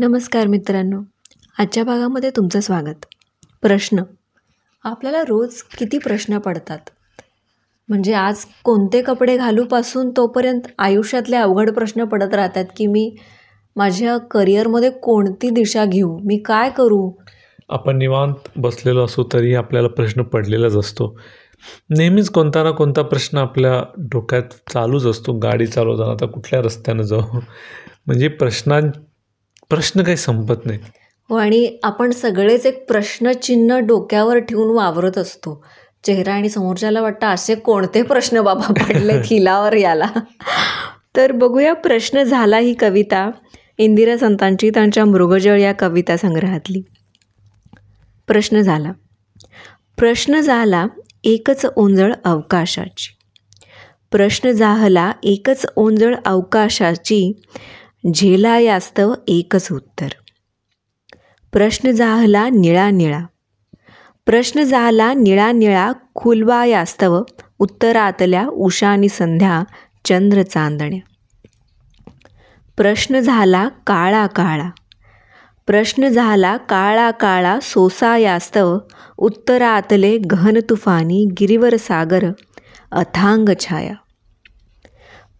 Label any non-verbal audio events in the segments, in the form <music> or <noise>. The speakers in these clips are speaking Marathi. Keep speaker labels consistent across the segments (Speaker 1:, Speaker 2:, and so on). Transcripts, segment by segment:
Speaker 1: नमस्कार मित्रांनो. आजच्या भागामध्ये तुमचं स्वागत. प्रश्न. आपल्याला रोज किती प्रश्न पडतात? म्हणजे आज कोणते कपडे घालूपासून तोपर्यंत आयुष्यातले अवघड प्रश्न पडत राहतात की मी माझ्या करिअरमध्ये कोणती दिशा घेऊ? मी काय करू?
Speaker 2: आपण निवांत बसलेलो असू तरी आपल्याला प्रश्न पडलेलाच असतो. नेहमीच कोणता ना कोणता प्रश्न आपल्या डोक्यात चालूच असतो. गाडी चालवताना आता कुठल्या रस्त्यानं जाऊ? म्हणजे प्रश्नां प्रश्न काही संपत नाही.
Speaker 1: हो आणि आपण सगळेच एक प्रश्नचिन्ह डोक्यावर ठेवून वावरत असतो. चेहरा आणि समोरच्याला वाटतं असे कोणते प्रश्न बाबा पडले खिलावर <laughs> याला. तर बघूया प्रश्न झाला ही कविता. इंदिरा संतांची त्यांच्या मृगजळ या कविता संग्रहातली. प्रश्न झाला. प्रश्न झाला एकच ओंजळ अवकाशाची. प्रश्न झाला एकच ओंजळ अवकाशाची. झेला यास्तव एकच उत्तर. प्रश्न झाला निळा निळा. प्रश्न झाला निळा निळा खुलवा यास्तव उत्तरातल्या उषा आणि संध्या चंद्र चांदण्या. प्रश्न झाला काळा काळा. प्रश्न झाला काळा काळा सोसा यास्तव उत्तरातले गहन तुफानी गिरीवर सागर अथांग छाया.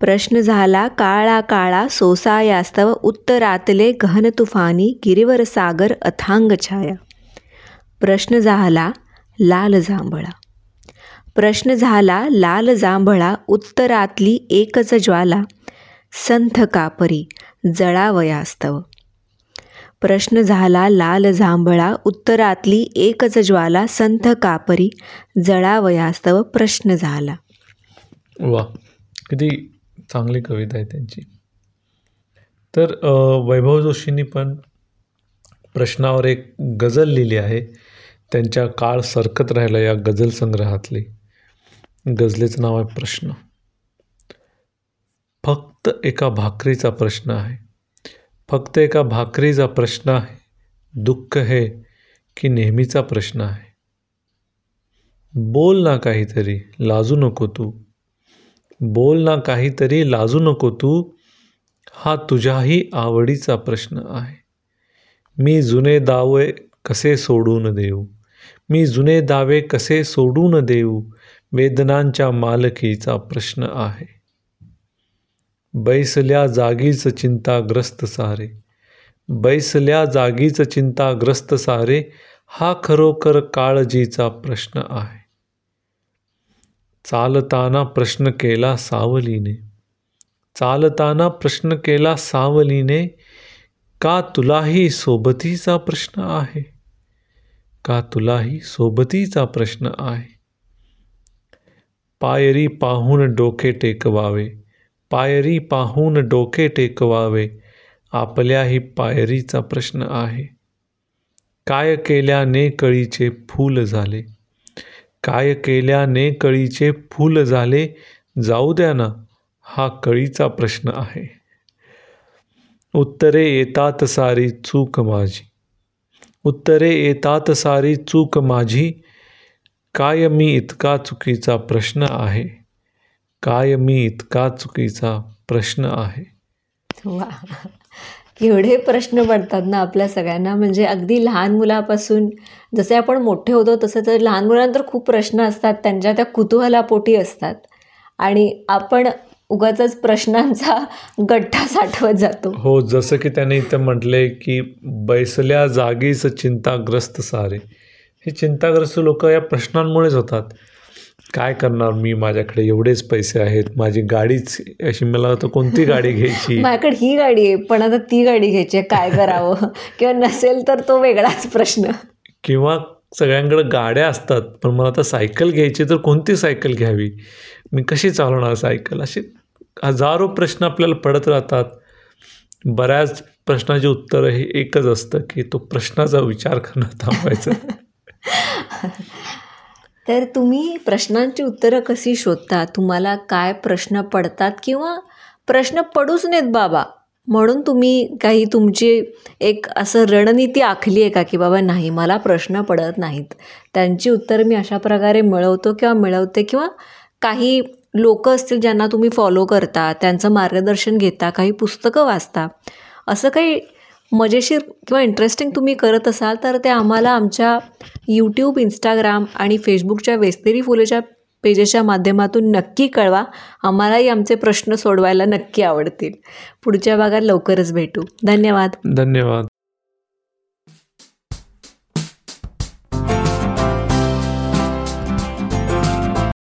Speaker 1: प्रश्न झाला काळा काळा सोसा यास्तव उत्तरातले गहन तुफानी गिरीवर सागर अथांग छाया. प्रश्न झाला लाल जांभळा. प्रश्न झाला लाल जांभळा उत्तरातली एकच ज्वाला संथ कापरी जळावयास्तव. प्रश्न झाला लाल जांभळा उत्तरातली एकच ज्वाला संथ कापरी जळावयास्तव प्रश्न झाला.
Speaker 2: वा किती चांगली कविता आहे त्यांची. तर वैभव जोशींनी पण प्रश्नावर एक गझल लिहिली आहे. त्यांच्या काळ सरकत राहिला या गझल संग्रहातली. गझलेचं नाव आहे प्रश्न. फक्त एका भाकरीचा प्रश्न आहे. फक्त एका भाकरीचा प्रश्न आहे. दुःख हे की नेहमीचा प्रश्न आहे. बोल ना काहीतरी लाजू नको तू. बोल ना काहीतरी लाजू नको तू. हा तुझ्याही आवडीचा प्रश्न आहे. मी जुने दावे कसे सोडून देऊ? मी जुने दावे कसे सोडून देऊ? वेदनांच्या मालकीचा प्रश्न आहे. बैसल्या जागीच चिंताग्रस्त सारे. बैसल्या जागीच चिंताग्रस्त सारे हा खरोखर काळजीचा प्रश्न आहे. चालताना प्रश्न केला सावलीने. चालताना प्रश्न केला सावलीने का तुलाही सोबतीचा प्रश्न आहे? का तुलाही सोबतीचा प्रश्न आहे? पायरी पाहून डोके टेकवावे पायरी पाहून डोके टेकवावे आपल्याही पायरीचा प्रश्न आहे. काय केल्याने कळीचे फूल झाले? काय केल्याने कळीचे फूल झाले जाऊ द्या ना हा कळीचा प्रश्न आहे. उत्तरे येतात सारी चूक माझी. उत्तरे येतात सारी चूक माझी काय मी इतका चुकीचा प्रश्न आहे? काय मी इतका चुकीचा प्रश्न आहे?
Speaker 1: केवढे प्रश्न पडतात ना आपल्या सगळ्यांना. म्हणजे अगदी लहान मुलापासून जसे आपण मोठे होतो तसं तर लहान मुलांना तर खूप प्रश्न असतात. त्यांच्या त्या कुतूहलापोटी असतात. आणि आपण उगाच प्रश्नांचा गठ्ठा साठवत जातो.
Speaker 2: हो जसं की त्याने इथं म्हटले की बैसल्या जागीच चिंताग्रस्त सारे हे चिंताग्रस्त लोक या प्रश्नांमुळेच होतात. काय करणार मी? माझ्याकडे एवढेच पैसे आहेत. माझी गाडीच अशी मला तर कोणती गाडी घ्यायची? <laughs>
Speaker 1: माझ्याकडे ही गाडी आहे पण आता ती गाडी घ्यायची काय करावं? <laughs> किंवा नसेल तर तो वेगळाच प्रश्न.
Speaker 2: किंवा सगळ्यांकडे गाड्या असतात पण मला आता सायकल घ्यायची तर कोणती सायकल घ्यावी? मी कशी चालवणार सायकल? असे हजारो प्रश्न आपल्याला पडत राहतात. बऱ्याच प्रश्नाचे उत्तर हे एकच असतं की तो प्रश्नाचा विचार करणं थांबायचं. <laughs>
Speaker 1: तर तुम्ही प्रश्नांची उत्तरं कशी शोधता? तुम्हाला काय प्रश्न पडतात किंवा प्रश्न पडूच नाहीत बाबा? म्हणून तुम्ही काही तुमची एक असं रणनीती आखली आहे का की बाबा नाही मला प्रश्न पडत नाहीत. त्यांची उत्तर मी अशा प्रकारे मिळवतो किंवा मिळवते किंवा काही लोक असतील ज्यांना तुम्ही फॉलो करता त्यांचं मार्गदर्शन घेता काही पुस्तकं वाचता असं काही मजेशीर किंवा इंटरेस्टिंग तुम्ही करत असाल तर ते आम्हाला आमच्या यूट्यूब इंस्टाग्राम आणि फेसबुकच्या वेस्तेरी फुलेच्या पेजेसच्या माध्यमातून नक्की कळवा. आम्हालाही आमचे प्रश्न सोडवायला नक्की आवडतील. पुढच्या भागात लवकरच भेटू. धन्यवाद.
Speaker 2: धन्यवाद.